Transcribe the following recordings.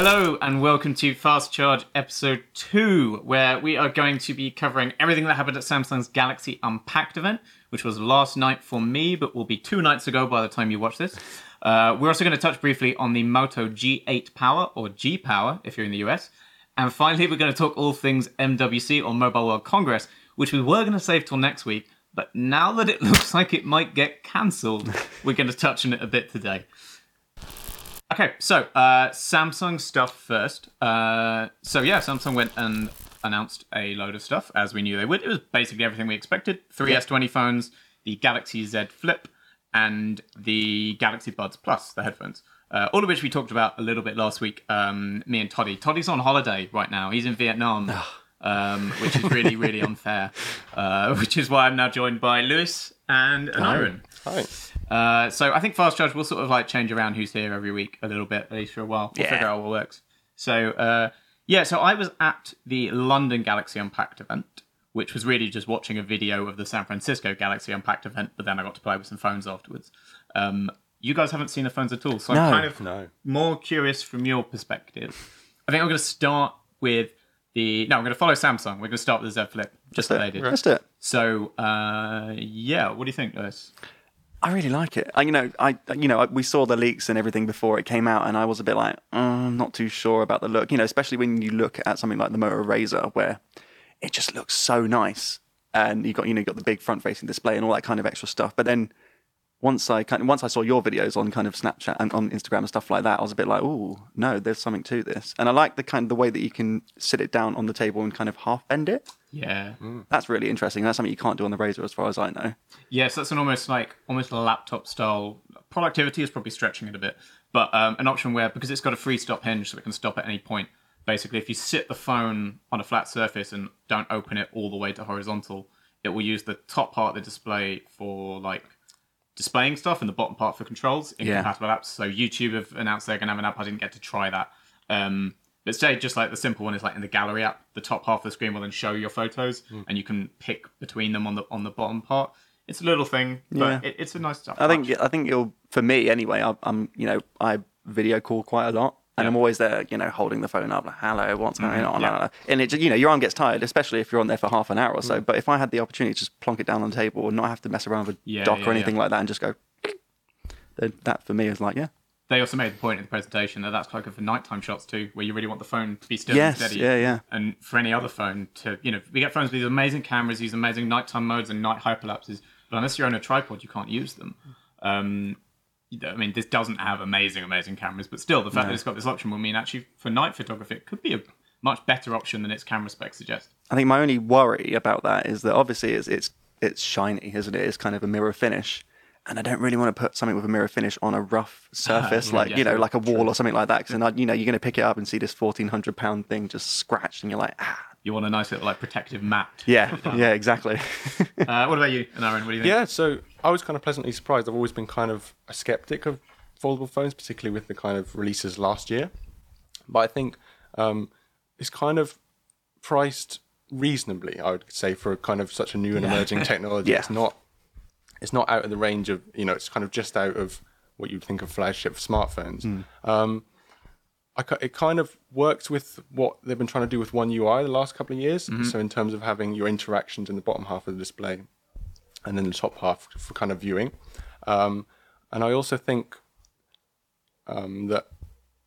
Hello and welcome to Fast Charge episode 2, where we are going to be covering everything that happened at Samsung's Galaxy Unpacked event, which was last night for me, but will be two nights ago by the time you watch this. Uh, we're also going to touch briefly on the Moto G8 Power, or G Power if you're in the US. And finally, we're going to talk all things MWC or Mobile World Congress, which we were going to save till next week, but now that it looks like it might get cancelled, we're going to touch on it a bit today. Okay, so uh, Samsung stuff first. Uh, so yeah, Samsung went and announced a load of stuff as we knew they would. It was basically everything we expected: three S20 phones, the Galaxy Z Flip, and the Galaxy Buds Plus, the headphones. Uh, all of which we talked about a little bit last week. Um, me and Toddy. Toddy's on holiday right now. He's in Vietnam. Um, which is really, really unfair. Uh, which is why I'm now joined by Lewis and Aaron. Hi. Uh, so I think Fast Charge will sort of like change around who's here every week a little bit, at least for a while. We'll Yeah. figure out what works. So uh, yeah, so I was at the London Galaxy Unpacked event, which was really just watching a video of the San Francisco Galaxy Unpacked event, but then I got to play with some phones afterwards. Um, you guys haven't seen the phones at all, so I'm kind of No. more curious from your perspective. I think I'm going to start with the. No, I'm going to follow Samsung. We're going to start with the Z Flip, just like they did. Let's do it. So uh, yeah, what do you think, Lewis? I really like it. I, you know, I, you know, we saw the leaks and everything before it came out, and I was a bit like, "Uh, I'm not too sure about the look. You know, especially when you look at something like the Moto Razr, where it just looks so nice, and you got, you know, you got the big front-facing display and all that kind of extra stuff. But then once I kind of, once I saw your videos on kind of Snapchat and on Instagram and stuff like that, I was a bit like, oh no, there's something to this. And I like the kind of the way that you can sit it down on the table and kind of half bend it. Yeah. That's really interesting. That's something you can't do on the Razr, as far as I know. Yes, yeah, so that's an almost like almost a laptop style. Productivity is probably stretching it a bit, but um, an option where because it's got a free stop hinge, so it can stop at any point. Basically, if you sit the phone on a flat surface and don't open it all the way to horizontal, it will use the top part of the display for like displaying stuff and the bottom part for controls in Yeah. compatible apps. So YouTube have announced they're going to have an app. I didn't get to try that. Um, but say just like the simple one is like in the gallery app, the top half of the screen will then show your photos, and you can pick between them on the on the bottom part. It's a little thing, but Yeah. it, it's a nice stuff. I think I think it'll for me anyway. I, I'm you know I video call quite a lot, and Yeah. I'm always there, you know, holding the phone up, like hello, what's going on? yeah. And it you know your arm gets tired, especially if you're on there for half an hour or so. But if I had the opportunity to just plonk it down on the table and not have to mess around with Yeah, dock or anything like that, and just go, then that for me is like yeah, they also made the point in the presentation that that's quite good for nighttime shots too, where you really want the phone to be still Yes, and steady. yeah, yeah. And for any other phone to, you know, we get phones with these amazing cameras, these amazing nighttime modes and night hyperlapses, but unless you're on a tripod, you can't use them. Um, I mean, this doesn't have amazing, amazing cameras, but still, the fact that it's got this option will mean actually for night photography, it could be a much better option than its camera specs suggest. I think my only worry about that is that obviously it's it's it's shiny, isn't it? It's kind of a mirror finish. And I don't really want to put something with a mirror finish on a rough surface, like yeah, you know, like a wall or something like that. Because then, you know, you're going to pick it up and see this fourteen hundred pound thing just scratched, and you're like, ah, You want a nice little like protective mat. yeah, yeah, exactly. Uh, what about you, Aaron? What do you think? Yeah, so I was kind of pleasantly surprised. I've always been kind of a skeptic of foldable phones, particularly with the kind of releases last year. But I think um, it's kind of priced reasonably, I would say, for kind of such a new and emerging technology. Yeah. It's not it's not out of the range of you know, it's kind of just out of what you'd think of flagship smartphones. Um, I, it kind of works with what they've been trying to do with One UI the last couple of years. So in terms of having your interactions in the bottom half of the display, and then the top half for kind of viewing. Um, and I also think um, that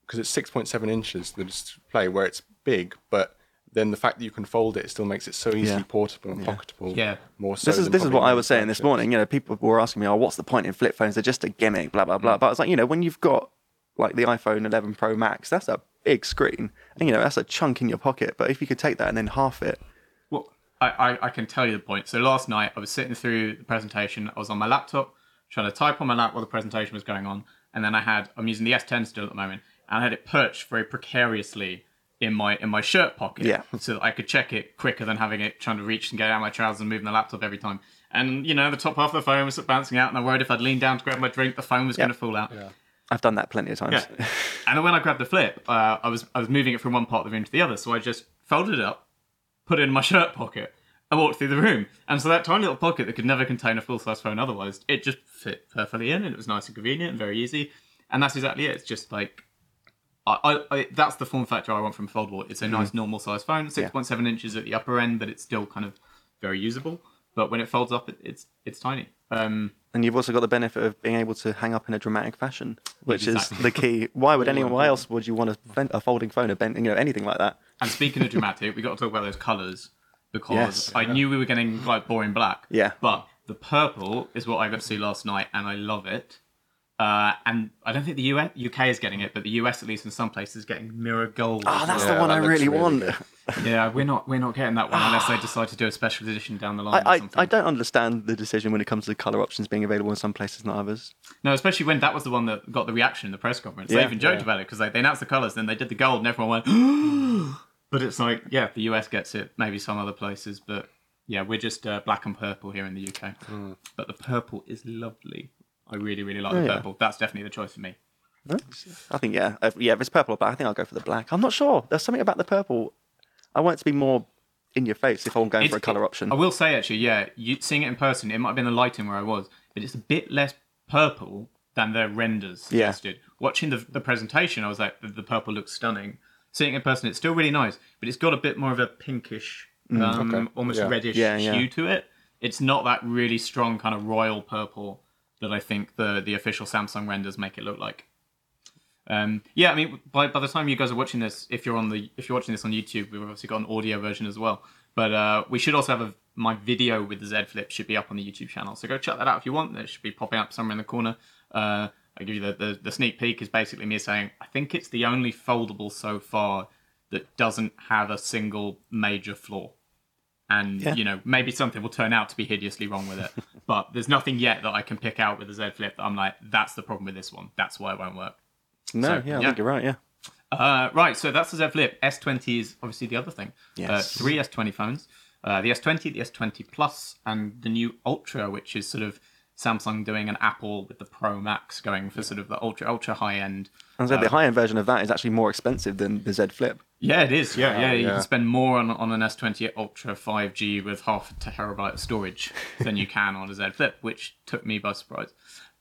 because it's 6.7 inches the display, where it's big, but then the fact that you can fold it still makes it so easily Yeah. portable and pocketable. Yeah. More so. this is this is what I was saying this morning. You know, people were asking me, "Oh, what's the point in flip phones? They're just a gimmick." Blah blah blah. But I was like, you know, when you've got like the iPhone 11 Pro Max, that's a big screen, and you know, that's a chunk in your pocket. But if you could take that and then half it, Well, I, I, I can tell you the point. So last night I was sitting through the presentation. I was on my laptop trying to type on my lap while the presentation was going on, and then I had I'm using the S10 still at the moment, and I had it perched very precariously in my in my shirt pocket, Yeah. so that I could check it quicker than having it trying to reach and get out of my trousers and moving the laptop every time. And you know, the top half of the phone was bouncing out, and I worried if I'd lean down to grab my drink, the phone was going to fall out. I've done that plenty of times. Yeah. and then when I grabbed the flip, uh, I was I was moving it from one part of the room to the other, so I just folded it up, put it in my shirt pocket, and walked through the room, and so that tiny little pocket that could never contain a full size phone otherwise, it just fit perfectly in, and it was nice and convenient and very easy. And that's exactly it. It's just like I, I, I that's the form factor I want from foldable. It's a nice normal size phone, six point seven inches at the upper end, but it's still kind of very usable. But when it folds up, it, it's it's tiny. Um, And you've also got the benefit of being able to hang up in a dramatic fashion, which Exactly. is the key. Why would anyone? Why else would you want a, a folding phone, a bent, you know, anything like that? and speaking of dramatic, we got to talk about those colours because Yes. I knew we were getting like boring black. Yeah. But the purple is what I got to see last night, and I love it. Uh, and I don't think the US, UK is getting it, but the US, at least in some places, is getting mirror gold. Oh, that's Yeah, the one that I really, really want. good. yeah, we're not we're not getting that one unless they decide to do a special edition down the line. I, I, something. I don't understand the decision when it comes to the color options being available in some places, not others. No, especially when that was the one that got the reaction in the press conference. Yeah. they even joked Yeah. about it because they, they announced the colours, then they did the gold, and everyone went. but it's like, yeah, the US gets it, maybe some other places, but yeah, we're just uh, black and purple here in the UK. But the purple is lovely. I really, really like the yeah. purple. That's definitely the choice for me. I think yeah, if, yeah. If it's purple or black, I think I'll go for the black. I'm not sure. There's something about the purple. I want it to be more in your face if I'm going for a color option. I will say actually, yeah, you seeing it in person, it might have been the lighting where I was, but it's a bit less purple than the renders Yeah. suggested. Watching the the presentation, I was like, the, the purple looks stunning. Seeing it in person, it's still really nice, but it's got a bit more of a pinkish, um, okay. almost Yeah. reddish Mm, Yeah, yeah. hue to it. It's not that really strong kind of royal purple that I think the the official Samsung renders make it look like. Um, yeah, I mean, by, by the time you guys are watching this, if you're on the if you're watching this on YouTube, we've obviously got an audio version as well. But uh, we should also have a my video with the Z Flip should be up on the YouTube channel, so go check that out if you want. It should be popping up somewhere in the corner. Uh, I give you the, the the sneak peek is basically me saying I think it's the only foldable so far that doesn't have a single major flaw. And Yeah. you know maybe something will turn out to be hideously wrong with it, but there's nothing yet that I can pick out with the Z Flip that I'm like that's the problem with this one. That's why it won't work. no, so, yeah, I yeah. think you're right. Yeah. Uh, right, so that's the Z Flip. S20 is obviously the other thing. Yes. Uh, three S20 phones. Uh, the S20, the S20 Plus, and the new Ultra, which is sort of Samsung doing an Apple with the Pro Max, going for sort of the ultra ultra high end. And so the high end version of that is actually more expensive than the Z Flip. Yeah, it is. Yeah, yeah. You yeah. can spend more on, on an S20 Ultra 5G with half a terabyte of storage than you can on a Z Flip, which took me by surprise.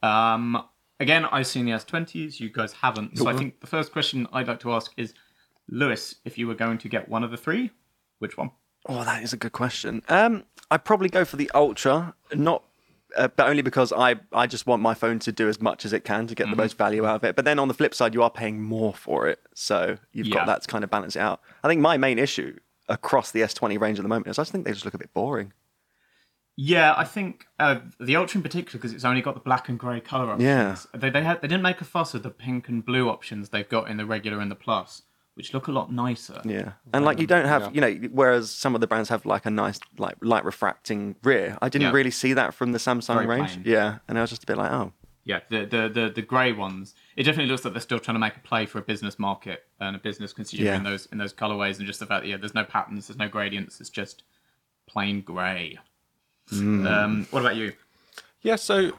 Um, again, I've seen the S20s. You guys haven't. So I think the first question I'd like to ask is, Lewis, if you were going to get one of the three, which one? Oh, that is a good question. Um, I'd probably go for the Ultra, not, uh, but only because I I just want my phone to do as much as it can to get Mm-hmm. the most value out of it. But then on the flip side, you are paying more for it, so you've Yeah. got that to kind of balance it out. I think my main issue across the S20 range at the moment is I just think they just look a bit boring. Yeah, I think uh, the Ultra in particular because it's only got the black and grey color options. Yeah. They they had they didn't make a fuss of the pink and blue options they've got in the regular and the plus, which look a lot nicer. Yeah, and like you don't have, you know, whereas some of the brands have like a nice like light refracting rear. I didn't Yeah. really see that from the Samsung Very range. plain. Yeah, and I was just a bit like, oh, Yeah, the the the, the grey ones. It definitely looks like they're still trying to make a play for a business market and a business consumer Yeah. in those in those colorways, and just the fact that yeah, there's no patterns, there's no gradients, it's just plain grey. Um, what about you? Yeah, so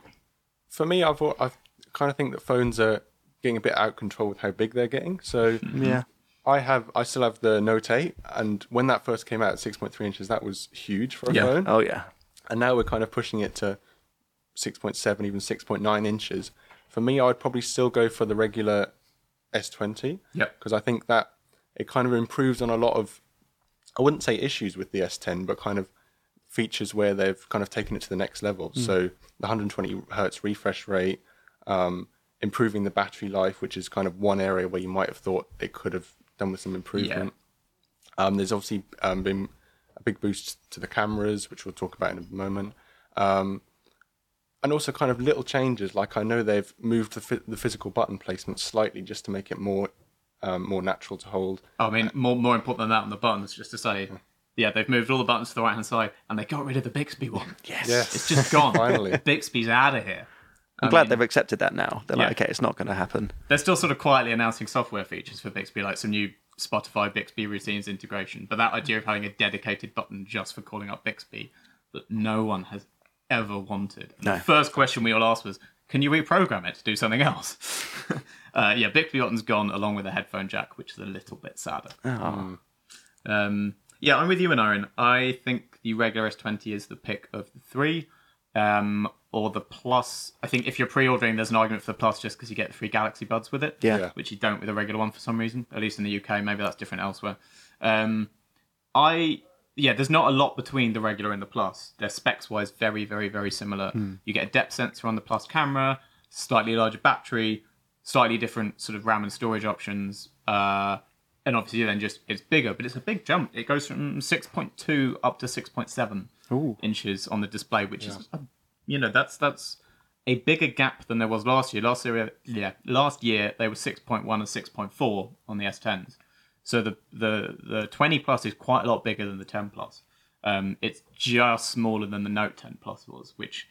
for me, I've I kind of think that phones are getting a bit out of control with how big they're getting. So yeah, I have, I still have the Note 8, and when that first came out at 6.3 inches, that was huge for a Yeah. phone. oh yeah, And now we're kind of pushing it to 6.7, even 6.9 inches. For me, I'd probably still go for the regular S20. Yep. Because I think that it kind of improves on a lot of, I wouldn't say issues with the S10, but kind of features where they've kind of taken it to the next level. So the 120 hertz refresh rate, um, improving the battery life, which is kind of one area where you might have thought it could have done with some improvement. Um, there's obviously um, been a big boost to the cameras, which we'll talk about in a moment. Um, and also kind of little changes, like I know they've moved the, phy- the physical button placement slightly just to make it more um, more natural to hold. Oh, I mean, more more important than that on the buttons, just to say, yeah, they've moved all the buttons to the right hand side, and they got rid of the Bixby one. yes. Yes. It's just gone. Finally. Bixby's out of here. I'm glad they've accepted that now. They're like, okay, it's not going to happen. They're still sort of quietly announcing software features for Bixby, like some new Spotify Bixby routines integration. But that idea of having a dedicated button just for calling up Bixby that no one has ever wanted. No. The first question we all asked was, can you reprogram it to do something else? uh, yeah, Bixby button's gone along with the headphone jack, which is a little bit sadder. Oh. Um, yeah, I'm with you and Aaron. I think the regular S20 is the pick of the three. Um, or the Plus. I think if you're pre-ordering, there's an argument for the Plus just because you get the free Galaxy Buds with it. Yeah. Yeah. Which you don't with a regular one for some reason. At least in the UK, maybe that's different elsewhere. Um, I yeah, there's not a lot between the regular and the Plus. They're specs wise very, very, very similar. You get a depth sensor on the Plus camera, slightly larger battery, slightly different sort of RAM and storage options. Uh, and obviously then just it's bigger, but it's a big jump. It goes from 6.2 up to 6.7 Ooh. inches on the display, which is uh, you know that's that's a bigger gap than there was last year. Last year, yeah, last year they were 6.1 and 6.4 on the S10s. So the the the 20 plus is quite a lot bigger than the 10 plus. Um, it's just smaller than the Note 10 Plus was, which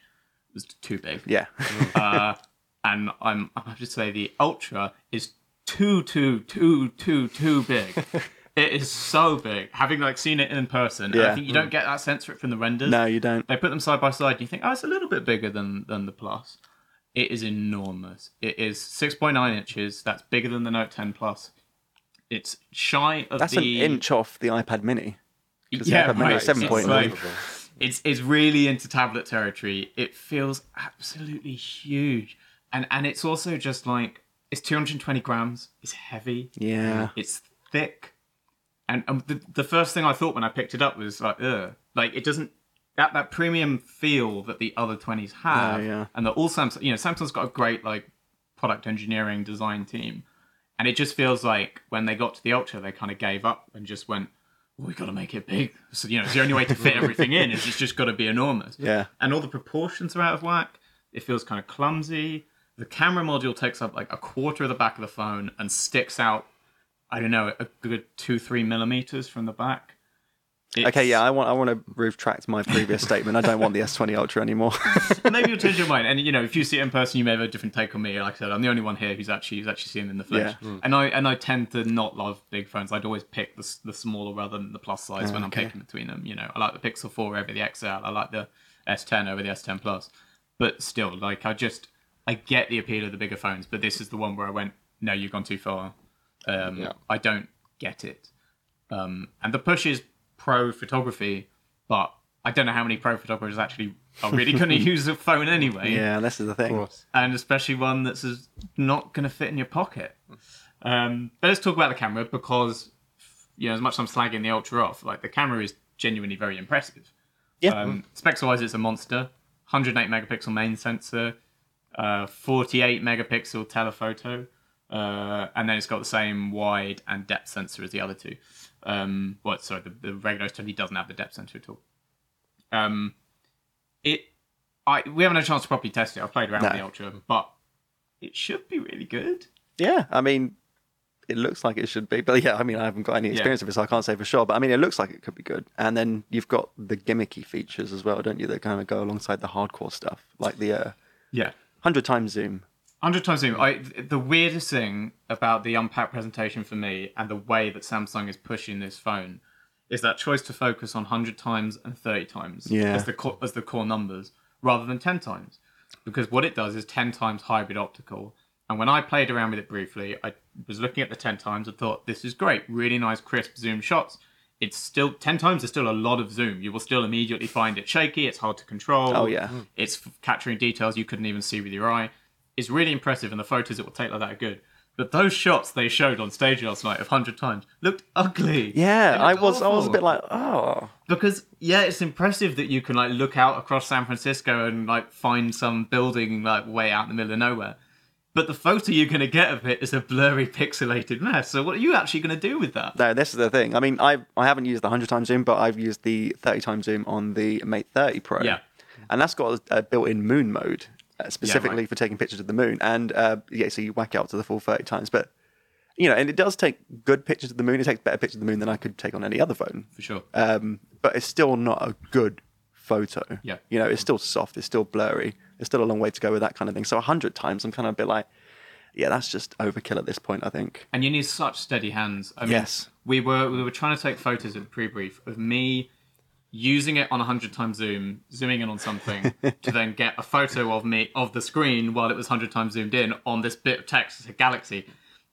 was too big. Yeah. Uh, and I'm I have to say the Ultra is too too too too too big. it is so big. Having like seen it in person, and I think you don't mm. get that sense for it from the renders. no, you don't. They put them side by side, and you think, oh, it's a little bit bigger than than the Plus. It is enormous. It is 6.9 inches. That's bigger than the Note 10 Plus. It's shy of That's an inch off the iPad Mini. the yeah, iPad Mini is 7.9. It's, it's it's really into tablet territory. It feels absolutely huge, and and it's also just like it's 220 grams. It's heavy. Yeah. It's thick, and um, the the first thing I thought when I picked it up was like, ugh, like it doesn't that that premium feel that the other 20s have, yeah. and that all Samsung, you know, Samsung's got a great like product engineering design team, and it just feels like when they got to the Ultra, they kind of gave up and just went. Well, we got to make it big. So you know, it's the only way to fit everything in is it's just got to be enormous Yeah. and all the proportions are out of whack. It feels kind of clumsy. The camera module takes up like a quarter of the back of the phone and sticks out, I don't know, a good two, three millimeters from the back. It's- Okay, yeah, I want I want to retract my previous statement. I don't want the S20 Ultra anymore. Maybe you'll change your mind. And you know, if you see it in person, you may have a different take on me. Like I said, I'm the only one here who's actually who's actually seen in the flesh. Yeah. And I and I tend to not love big phones. I'd always pick the the smaller rather than the plus size when ah, I'm picking between them. You know, I like the Pixel 4 over the XL. I like the S10 over the S10 Plus. But still, like I just I get the appeal of the bigger phones, but this is the one where I went, no, you've gone too far. Um, Yeah. I don't get it. Um, and the push is pro photography, but I don't know how many pro photographers actually are really going to use a phone anyway yeah, this is the thing. And especially one that's not going to fit in your pocket. Um, but let's talk about the camera because, you know, as much as I'm slagging the Ultra off, like the camera is genuinely very impressive. Yeah. Um, specs wise, it's a monster. 108 megapixel main sensor, uh, 48 megapixel telephoto, uh, and then it's got the same wide and depth sensor as the other two. Um, well, sorry, the, the regular S20 doesn't have the depth sensor at all. Um, it, I we haven't had a chance to properly test it. I've played around with the Ultra, but it should be really good. Yeah, I mean, it looks like it should be, but yeah, I mean, I haven't got any experience of it, so I can't say for sure. But I mean, it looks like it could be good. And then you've got the gimmicky features as well, don't you? That kind of go alongside the hardcore stuff, like the uh, Yeah. hundred times zoom. Hundred times zoom. I the weirdest thing about the unpacked presentation for me and the way that Samsung is pushing this phone is that choice to focus on hundred times and thirty times Yeah. as the core, as the core numbers rather than ten times, because what it does is ten times hybrid optical. And when I played around with it briefly, I was looking at the ten times and thought, "This is great, really nice, crisp zoom shots." It's still ten times is still a lot of zoom. You will still immediately find it shaky. It's hard to control. Oh, yeah. It's f- capturing details you couldn't even see with your eye. It's really impressive, and the photos it will take like that are good. But those shots they showed on stage last night of hundred times looked ugly. Yeah, They I looked was I was a bit like, oh, because yeah, it's impressive that you can like look out across San Francisco and like find some building like way out in the middle of nowhere. But the photo you're going to get of it is a blurry, pixelated mess. So what are you actually going to do with that? no, this is the thing. I mean, I I haven't used the hundred times zoom, but I've used the thirty times zoom on the Mate 30 Pro. Yeah. and that's got a, a built-in moon mode uh, specifically right. for taking pictures of the moon. And uh, yeah, so you whack out to the full thirty times, but. You know, and it does take good pictures of the moon. It takes better pictures of the moon than I could take on any other phone. For sure. um, but it's still not a good photo. Yeah. You know, it's still soft, it's still blurry, there's still a long way to go with that kind of thing. So a hundred times, I'm kind of a bit like, yeah, that's just overkill at this point. I think. and you need such steady hands. I mean, Yes. we were we were trying to take photos at the pre-brief of me using it on a hundred times zoom, zooming in on something to then get a photo of me of the screen while it was hundred times zoomed in on this bit of text, it's a galaxy.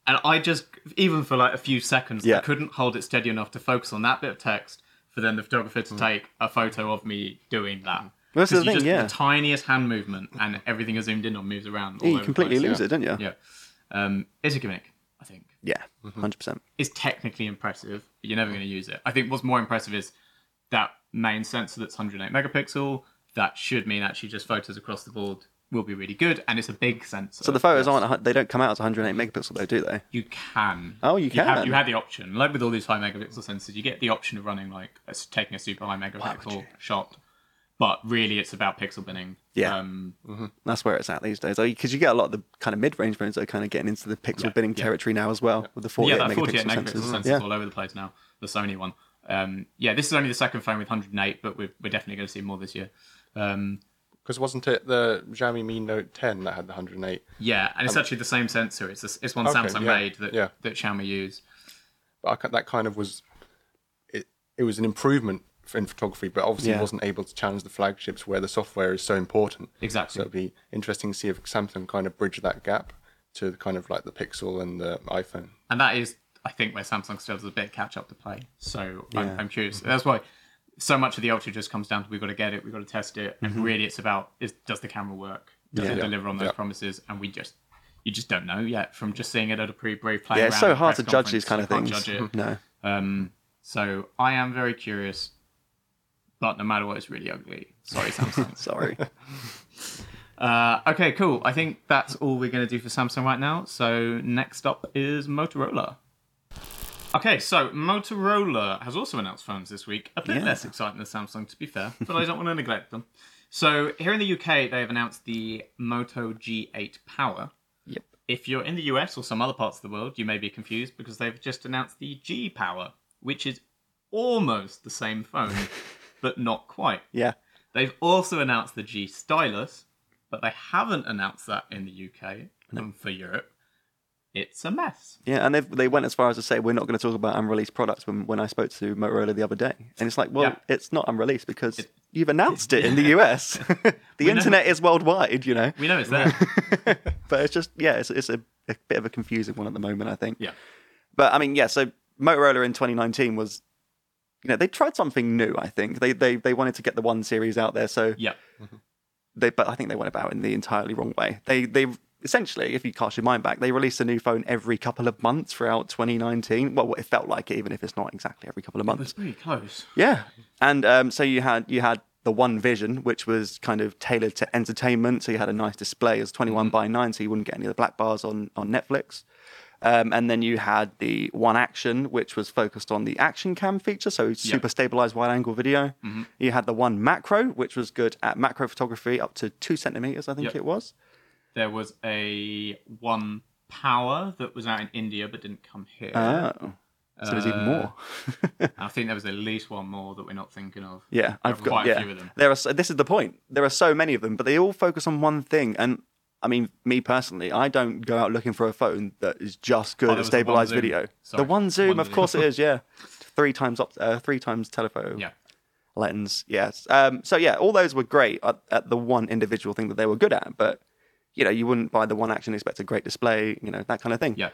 And I just, even for like a few seconds, I Yeah. couldn't hold it steady enough to focus on that bit of text, for then the photographer to take a photo of me doing that. That's the 'Cause you thing, just, yeah. The tiniest hand movement and everything is zoomed in or moves around. all you completely place. lose it, don't you? Yeah. Um, it's a gimmick, I think. Yeah, 100 percent. It's technically impressive, but you're never going to use it. I think what's more impressive is that main sensor that's 108 megapixel. That should mean actually just photos across the board will be really good, and it's a big sensor. So the photos aren't they don't come out as 108 megapixel though, do they? You can. Oh, you have, can. you had the option. Like with all these high megapixel sensors, you get the option of running like a, taking a super high megapixel shot. But really, it's about pixel binning. Yeah. Um, That's where it's at these days. Because you get a lot of the kind of mid-range phones that are kind of getting into the pixel Yeah, binning yeah. territory now as well with the 48 yeah, that 48 megapixel megapixel sensors. sensors Yeah. all over the place now. The Sony one. Um, yeah, this is only the second phone with 108, but we're, we're definitely going to see more this year. Um, Because wasn't it the Xiaomi Mi Note 10 that had the 108? yeah, and it's actually the same sensor. It's a, it's one Okay, Samsung yeah, made that yeah. that Xiaomi use. But I, that kind of was it. It was an improvement in photography, but obviously Yeah. wasn't able to challenge the flagships where the software is so important. Exactly. So it'd be interesting to see if Samsung kind of bridge that gap to kind of like the Pixel and the iPhone. and that is I think where Samsung still has a bit of catch up to play. So Yeah. I'm, I'm curious. That's why so much of the Ultra just comes down to we've got to get it, we've got to test it, and really it's about is does the camera work? Does Mm-hmm. Yeah. it deliver on those promises? And we just you just don't know yet from just seeing it at a pre-brave play. Yeah, it's so hard to judge these kind of things. Judge it. No. Um, so I am very curious, but no matter what, it's really ugly. Sorry, Samsung. Sorry. uh, okay, cool. I think that's all we're going to do for Samsung right now. So next up is Motorola. Okay, so Motorola has also announced phones this week. A bit Yeah. less exciting than Samsung, to be fair, but I don't want to neglect them. So here in the UK, they have announced the Moto G8 Power. Yep. If you're in the US or some other parts of the world, you may be confused because they've just announced the G Power, which is almost the same phone, but not quite. yeah. They've also announced the G Stylus, but they haven't announced that in the UK and for Europe. It's a mess. Yeah, and they they went as far as to say we're not going to talk about unreleased products. When when I spoke to Motorola the other day, and it's like, well, Yeah. it's not unreleased because you've announced it in the US. the internet is worldwide, you know. We know it's there. But it's just yeah, it's it's a, a bit of a confusing one at the moment, I think. yeah. But I mean, yeah. So Motorola in 2019 was, you know, they tried something new. I think they they they wanted to get the one series out there. So Yeah. they, but I think they went about it in the entirely wrong way. They they essentially, if you cast your mind back, they released a new phone every couple of months throughout 2019. Well, it felt like it, even if it's not exactly every couple of It was months. pretty close. Yeah, and um, so you had you had the One Vision, which was kind of tailored to entertainment. So you had a nice display as 21 by 9, so you wouldn't get any of the black bars on on Netflix. Um, and then you had the One Action, which was focused on the action cam feature, so super stabilized wide angle video. You had the One Macro, which was good at macro photography up to two centimeters, I think it was. There was a one power that was out in India but didn't come here. Oh, so there's even more. I think there was at least one more that we're not thinking of. Yeah, I've got quite a few of them. There are so, this is the point. There are so many of them, but they all focus on one thing. And I mean, me personally, I don't go out looking for a phone that is just good Oh, there at was the stabilized video. Sorry. The one zoom, of course it is. Yeah, three times up, uh, three times telephoto Yeah. lens. Yes. Um, so yeah, all those were great at, at the one individual thing that they were good at. But you know, you wouldn't buy the one action and expect a great display. You know, that kind of thing. Yeah.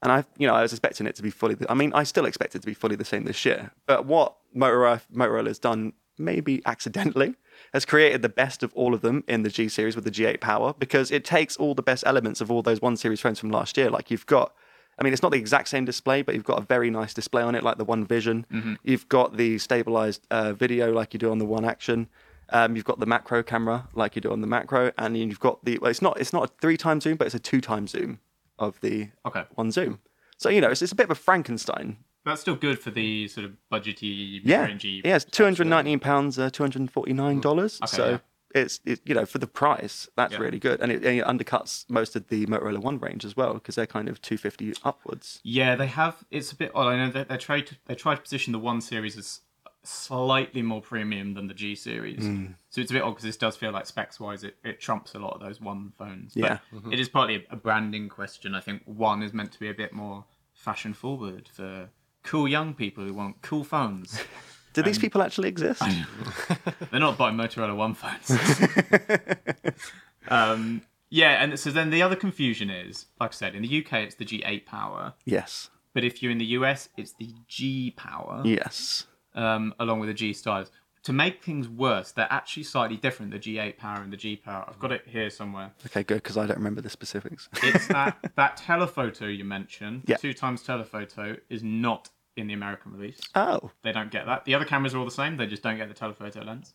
And I, you know, I was expecting it to be fully. I mean, I still expect it to be fully the same this year. But what Motorola, has done, maybe accidentally, has created the best of all of them in the G series with the G8 Power because it takes all the best elements of all those one series phones from last year. Like you've got, I mean, it's not the exact same display, but you've got a very nice display on it, like the One Vision. You've got the stabilized uh, video, like you do on the One Action. Um, you've got the macro camera, like you do on the macro, and you've got the. Well, it's not. It's not a three time zoom, but it's a two time zoom of the Okay. one zoom. So you know, it's, it's a bit of a Frankenstein. That's still good for the sort of budgety, Yeah, rangy. yeah, it's two hundred nineteen pounds, uh, two hundred forty nine dollars. Okay, so yeah. it's it, you know for the price, that's Yeah. really good, and it, and it undercuts most of the Motorola One range as well because they're kind of two fifty upwards. Yeah, they have. It's a bit odd. I know they try to they try to position the one series as slightly more premium than the G series. Hmm. So it's a bit odd because this does feel like specs wise it, it trumps a lot of those one phones. But Yeah. it is partly a branding question. I think one is meant to be a bit more fashion forward for cool young people who want cool phones. Do these people actually exist? They're not buying Motorola One phones. um, yeah, and so then the other confusion is, like I said, in the UK it's the G8 power, yes, but if you're in the US it's the G power. yes. Um, along with the G stylus. To make things worse, they're actually slightly different. The G8 power and the G power. I've got it here somewhere. Okay, good because I don't remember the specifics. It's that that telephoto you mentioned, Yeah. two times telephoto, is not in the American release. oh, They don't get that. The other cameras are all the same. They just don't get the telephoto lens.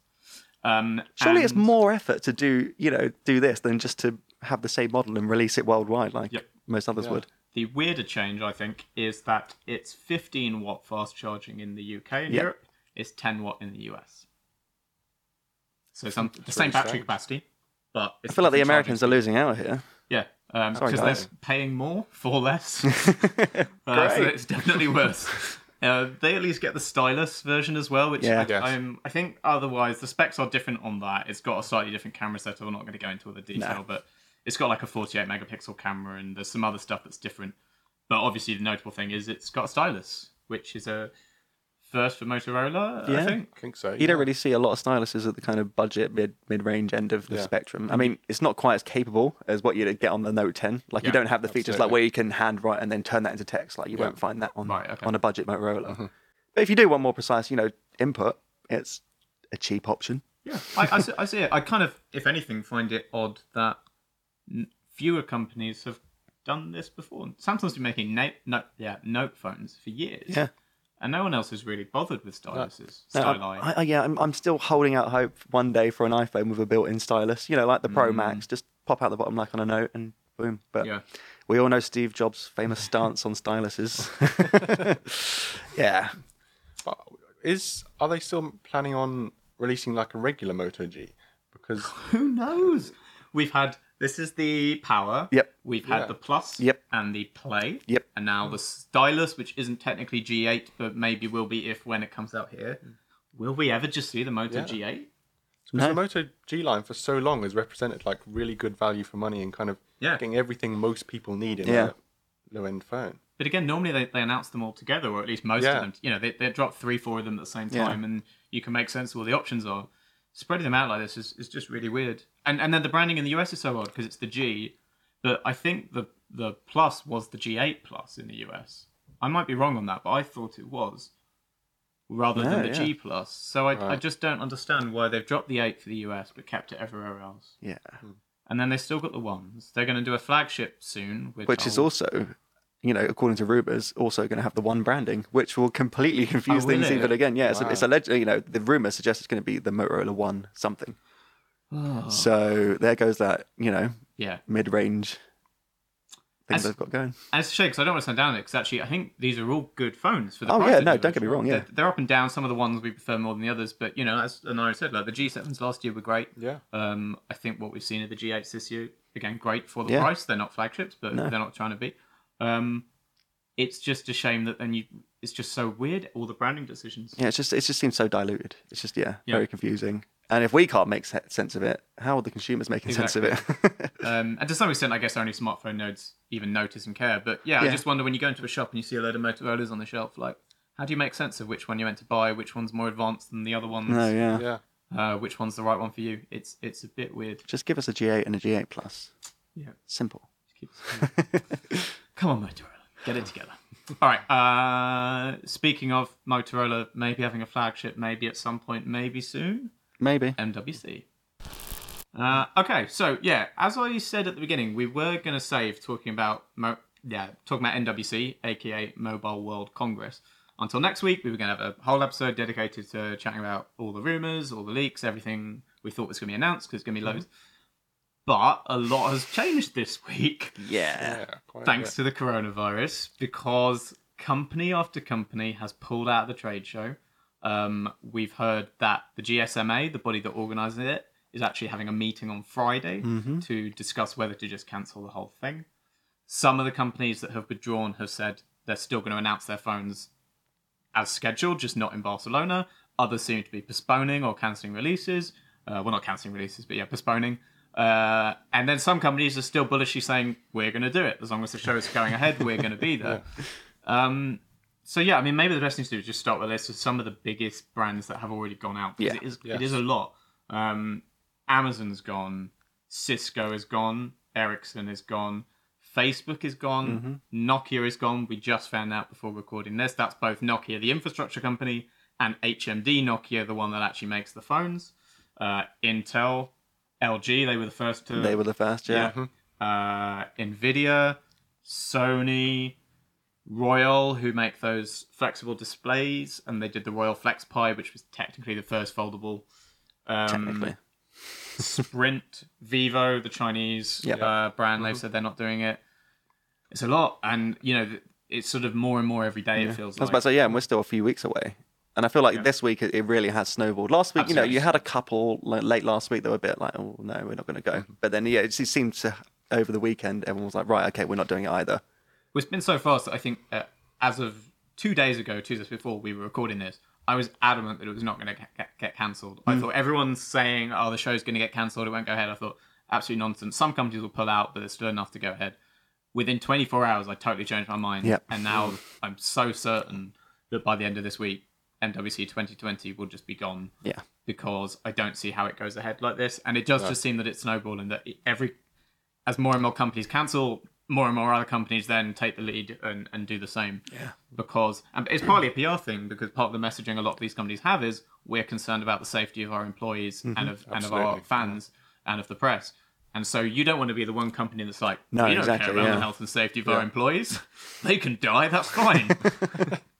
Um, surely it's more effort to do you know do this than just to have the same model and release it worldwide like Yep. most others would. The weirder change, I think, is that it's 15 watt fast charging in the UK and Yeah. Europe. It's 10 watt in the US. So some the same really battery strange. capacity, but I feel like the Americans are losing out here. yeah, um, Sorry, because guys. they're paying more for less. Uh, so Great. it's definitely worse. Uh, they at least get the stylus version as well, which Yeah. I, Yes. I'm, I think otherwise the specs are different on that. It's got a slightly different camera setup. I'm not going to go into all the detail, No. but it's got like a 48 megapixel camera and there's some other stuff that's different. But obviously the notable thing is it's got a stylus, which is a first for Motorola, I Yeah. think. I think so. You don't really see a lot of styluses at the kind of budget mid mid range end of the Yeah. spectrum. I mean, it's not quite as capable as what you'd get on the Note 10. Like you don't have the features like where you can hand write and then turn that into text. Like you Yeah. won't find that on Right, okay. on a budget Motorola. Mm-hmm. But if you do want more precise, you know, input, it's a cheap option. Yeah, I, I, see, I see it. I kind of, if anything, find it odd that n- fewer companies have done this before. Samsung's been making note, note, yeah, note phones for years. Yeah. And no one else has really bothered with styluses. No, Styli. I, I, yeah, I'm, I'm still holding out hope one day for an iPhone with a built-in stylus. You know, like the Pro mm. Max, just pop out the bottom like on a note and boom. But Yeah. we all know Steve Jobs' famous stance on styluses. yeah, is are they still planning on releasing like a regular Moto G? Because Who knows? We've had this is the power. Yep. We've had Yeah. the plus. Yep. And the play. Yep. And now the stylus, which isn't technically G8, but maybe will be if when it comes out here. Hmm. Will we ever just see the Moto Yeah. G8? because No. the Moto G line for so long has represented like really good value for money and kind of Yeah. getting everything most people need in Yeah. a low end phone. But again, normally they, they announce them all together, or at least most Yeah. of them. You know, they, they drop three, four of them at the same Yeah. time, and you can make sense of what the options are. Spreading them out like this is, is just really weird. And and then the branding in the US is so odd because it's the G, but I think the the plus was the G8 plus in the US. I might be wrong on that, but I thought it was rather No, than the yeah. G plus. So I, I just don't understand why they've dropped the 8 for the US but kept it everywhere else. yeah. And then they still got the ones. They're going to do a flagship soon, which, Which is also, you know, according to rumors, also going to have the one branding, which will completely confuse Oh, things it? even again. Yeah, it's, a, it's Wow. alleged. You know, the rumor suggests it's going to be the Motorola One something. So there goes that. You know, yeah. mid-range things As- they've got going. And it's a shame because I don't want to sound down it because actually I think these are all good phones for the Oh, price yeah, no, don't get me wrong, yeah. they're, they're up and down. Some of the ones we prefer more than the others, but you know, as Anara said, like the G7s last year were great. Yeah. Um, I think what we've seen of the G8s this year again great for the Yeah. price. They're not flagships, but No. they're not trying to be. Um, it's just a shame that then you. It's just so weird all the branding decisions. Yeah, it's just it just seems so diluted. It's just yeah, Yeah. very confusing. And if we can't make sense of it, how are the consumers making sense of it? Um, and to some extent, I guess only smartphone nodes even notice and care. But yeah, I just wonder when you go into a shop and you see a load of Motorola's on the shelf, like, how do you make sense of which one you meant to buy, which one's more advanced than the other ones, no, yeah. Yeah. uh, which one's the right one for you? It's it's a bit weird. Just give us a G8 and a G8 Plus. Yeah. Simple. Come on, Motorola, get it together. All right. Uh, speaking of Motorola, maybe having a flagship, maybe at some point, maybe soon. Maybe. MWC. Uh, okay, so yeah, as I said at the beginning, we were going to save talking about mo- yeah talking about MWC, aka Mobile World Congress, until next week. We were going to have a whole episode dedicated to chatting about all the rumors, all the leaks, everything we thought was going to be announced because it's going to be loads. But a lot has changed this week Yeah. Yeah. Thanks to the coronavirus because company after company has pulled out of the trade show. Um, we've heard that the GSMA, the body that organises it, is actually having a meeting on Friday to discuss whether to just cancel the whole thing. Some of the companies that have withdrawn have said they're still going to announce their phones as scheduled, just not in Barcelona. Others seem to be postponing or cancelling releases. Uh, well, not cancelling releases, but yeah, postponing. Uh, and then some companies are still bullishly saying, we're going to do it. As long as the show is going ahead, we're going to be there. Um, so, yeah, I mean, maybe the best thing to do is just start with a list of some of the biggest brands that have already gone out. Because Yeah. it, is, Yes. it is a lot. Um, Amazon's gone. Cisco is gone. Ericsson is gone. Facebook is gone. Nokia is gone. We just found out before recording this. That's both Nokia, the infrastructure company, and HMD Nokia, the one that actually makes the phones. Uh, Intel, LG, they were the first to. They were the first, yeah. Uh, Nvidia, Sony, Royole, who make those flexible displays, and they did the Royole FlexPai, which was technically the first foldable. Um, Technically. Sprint, Vivo, the Chinese Yep. uh, brand, they've said they're not doing it. It's a lot, and you know, it's sort of more and more every day. It feels I was like. about to say, yeah, and we're still a few weeks away. And I feel like Yeah. this week it, really has snowballed. Last week, you know, you had a couple like, late last week that were a bit like, oh no, we're not going to go. But then yeah, it just seemed to over the weekend everyone was like, right, okay, we're not doing it either. Well, it's been so fast that I think uh, as of two days ago, two days before we were recording this, I was adamant that it was not going to get, get, cancelled. I thought everyone's saying, "Oh, the show's going to get cancelled; it won't go ahead." I thought absolute nonsense. Some companies will pull out, but there's still enough to go ahead. Within 24 hours, I totally changed my mind, Yep. and now I'm so certain that by the end of this week, MWC 2020 will just be gone Yeah. because I don't see how it goes ahead like this. And it does just seem that it's snowballing that every as more and more companies cancel, more and more other companies then take the lead and, and do the same. Yeah. Because and it's partly a PR thing because part of the messaging a lot of these companies have is we're concerned about the safety of our employees mm-hmm. and of and of our fans and of the press. And so you don't want to be the one company that's like, No, we don't exactly, care about yeah. the health and safety of our employees. they can die, that's fine.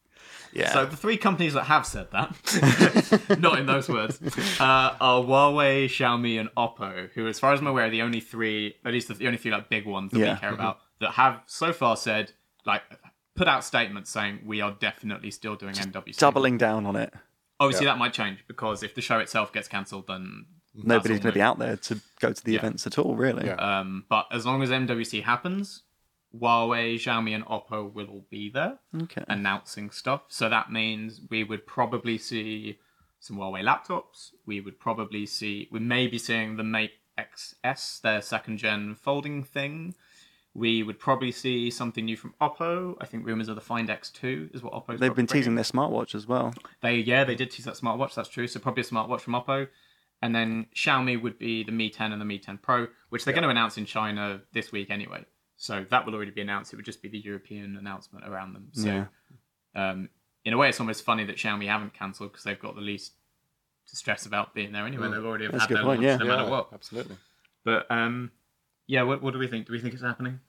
Yeah. So the three companies that have said that, not in those words, uh, are Huawei, Xiaomi, and Oppo, who, as far as I'm aware, are the only three, at least the only three like big ones that Yeah. we care about, that have so far said, like, put out statements saying we are definitely still doing MWC. Doubling down on it. Obviously, that might change because if the show itself gets cancelled, then Nobody's all going to be out there to go to the Yeah. events at all, really. Yeah. Um, but as long as MWC happens, Huawei, Xiaomi, and Oppo will all be there. Okay. announcing stuff. So that means we would probably see some Huawei laptops. We would probably see, we may be seeing the Mate XS, their second gen folding thing. We would probably see something new from Oppo. I think rumors of the Find X2 is what Oppo. They've been teasing their smartwatch as well. They yeah, they did tease that smartwatch. That's true. So probably a smartwatch from Oppo, and then Xiaomi would be the Mi 10 and the Mi 10 Pro, which they're going to announce in China this week anyway. So that will already be announced. It would just be the European announcement around them. So Yeah. um, in a way, it's almost funny that Xiaomi haven't cancelled because they've got the least to stress about being there anyway. They've already have That's had their point, launch yeah. no matter what. Absolutely. But um, yeah, what, what do we think? Do we think it's happening?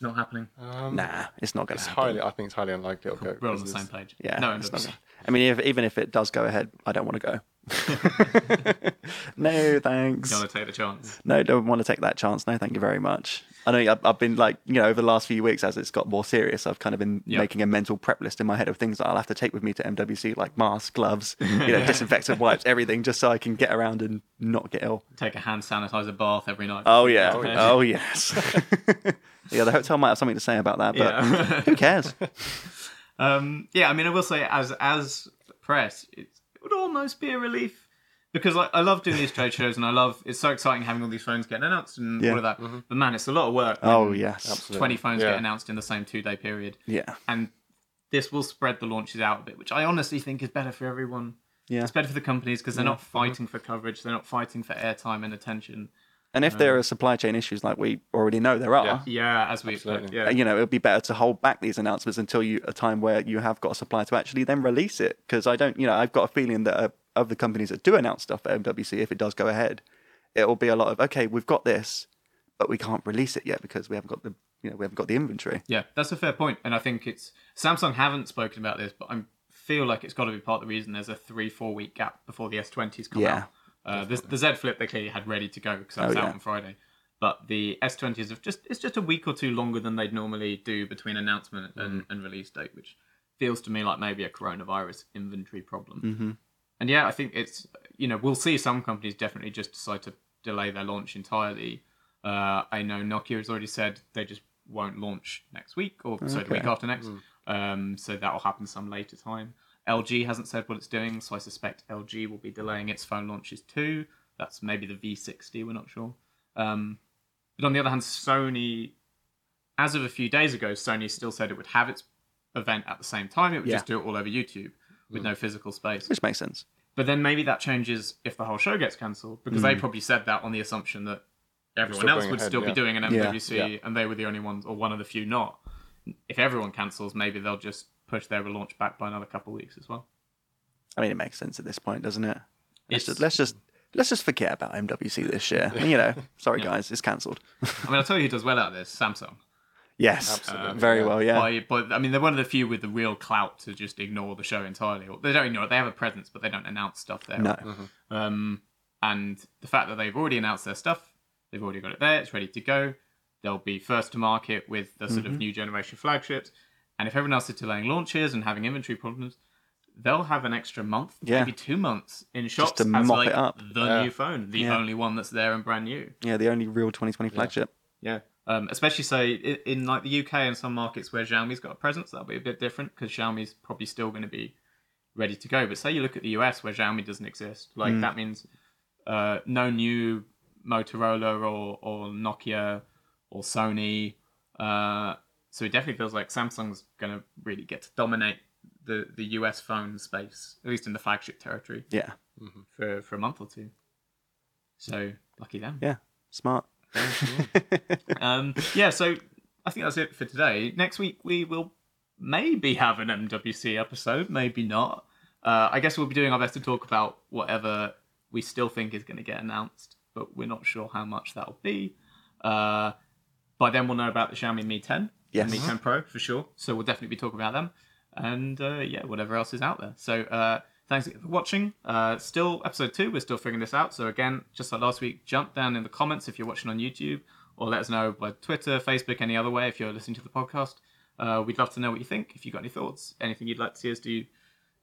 Not happening. Um, Nah, it's not going to happen. highly. I think it's highly unlikely it'll go. We're on the same page. Yeah, No, it's not gonna- I mean, if, even if it does go ahead, I don't want to go. no, thanks. you want to take the chance. No, don't want to take that chance. No, thank you very much. I know I've, I've been like, you know, over the last few weeks as it's got more serious, I've kind of been Yeah. making a mental prep list in my head of things that I'll have to take with me to MWC, like masks, gloves, you know, disinfectant wipes, everything, just so I can get around and not get ill. Take a hand sanitizer bath every night. Oh yeah, Oh, oh, yes. yeah, the hotel might have something to say about that, but Yeah. who cares? Um, yeah, I mean, I will say, as as press, it would almost be a relief because I, I love doing these trade shows and I love it's so exciting having all these phones getting announced and Yeah. all of that. But man, it's a lot of work. Oh yes, Absolutely. twenty phones Yeah. get announced in the same two day period, yeah, and this will spread the launches out a bit, which I honestly think is better for everyone. yeah. It's better for the companies because they're not fighting for coverage, they're not fighting for airtime and attention. And if there are supply chain issues, like we already know there are, Yeah. Yeah, as we expect. Absolutely. Yeah, you know, it would be better to hold back these announcements until you a time where you have got a supply to actually then release it. Because I don't, you know, I've got a feeling that uh, of the companies that do announce stuff at MWC, if it does go ahead, it will be a lot of okay, we've got this, but we can't release it yet because we haven't got the, you know, we haven't got the inventory. Yeah, that's a fair point, and I think it's Samsung haven't spoken about this, but I feel like it's got to be part of the reason there's a three four week gap before the S20s come Yeah, out. Uh, the, the Z Flip they clearly had ready to go because that was Oh, out yeah. on Friday, but the S20s have just it's just a week or two longer than they'd normally do between announcement and, and release date, which feels to me like maybe a coronavirus inventory problem. hmm And yeah, I think it's you know we'll see some companies definitely just decide to delay their launch entirely. Uh, I know Nokia has already said they just won't launch next week or so the week after next. Um, so that will happen some later time. LG hasn't said what it's doing, so I suspect LG will be delaying its phone launches too. That's maybe the V60. We're not sure. Um, but on the other hand, Sony, as of a few days ago, Sony still said it would have its event at the same time. It would Yeah. just do it all over YouTube with no physical space. which makes sense. But then maybe that changes if the whole show gets cancelled because they hmm. probably said that on the assumption that everyone else going would ahead, still be doing an Yeah. MWC Yeah. and they were the only ones or one of the few not. If everyone cancels, maybe they'll just push their launch back by another couple of weeks as well. I mean, it makes sense at this point, doesn't it? Let's It's- just let's just let's just forget about MWC this year. you know, sorry guys, it's cancelled. I mean, I'll tell you who does well out of this Samsung. Yes, Absolutely, very yeah. well. Yeah, By, but I mean, they're one of the few with the real clout to just ignore the show entirely. Or They don't ignore it. They have a presence, but they don't announce stuff there. no, Um, and the fact that they've already announced their stuff, they've already got it there, it's ready to go. They'll be first to market with the sort of new generation flagships. And if everyone else is delaying launches and having inventory problems, they'll have an extra month, Yeah. maybe two months in shops to as mop like it up. the Yeah. new phone, the Yeah. only one that's there and brand new. yeah, the only real 2020 flagship. Yeah. Um, especially say in, in like the UK and some markets where Xiaomi's got a presence, that'll be a bit different because Xiaomi's probably still going to be ready to go. But say you look at the US where Xiaomi doesn't exist, like that means uh, no new Motorola or, or Nokia or Sony. Uh, so it definitely feels like Samsung's going to really get to dominate the, the US phone space, at least in the flagship territory, Yeah, for, for a month or two. So lucky them. yeah, smart. Um, yeah, so I think that's it for today. Next week we will maybe have an MWC episode, maybe not. Uh, I guess we'll be doing our best to talk about whatever we still think is going to get announced, but we're not sure how much that'll be. Uh, by then we'll know about the Xiaomi Mi 10, Yes. Mi 10 Pro for sure. So we'll definitely be talking about them, and uh, yeah, whatever else is out there. So uh, thanks for watching. Uh, still episode two, we're still figuring this out. So again, just like last week, jump down in the comments if you're watching on YouTube, or let us know by Twitter, Facebook, any other way if you're listening to the podcast. Uh, we'd love to know what you think. If you've got any thoughts, anything you'd like to see us do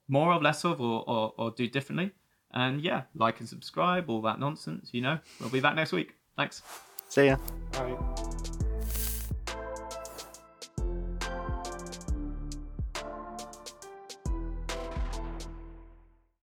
more of, less of, or, or, or do differently. And yeah, like and subscribe, all that nonsense, you know. We'll be back next week. Thanks. See ya. Bye.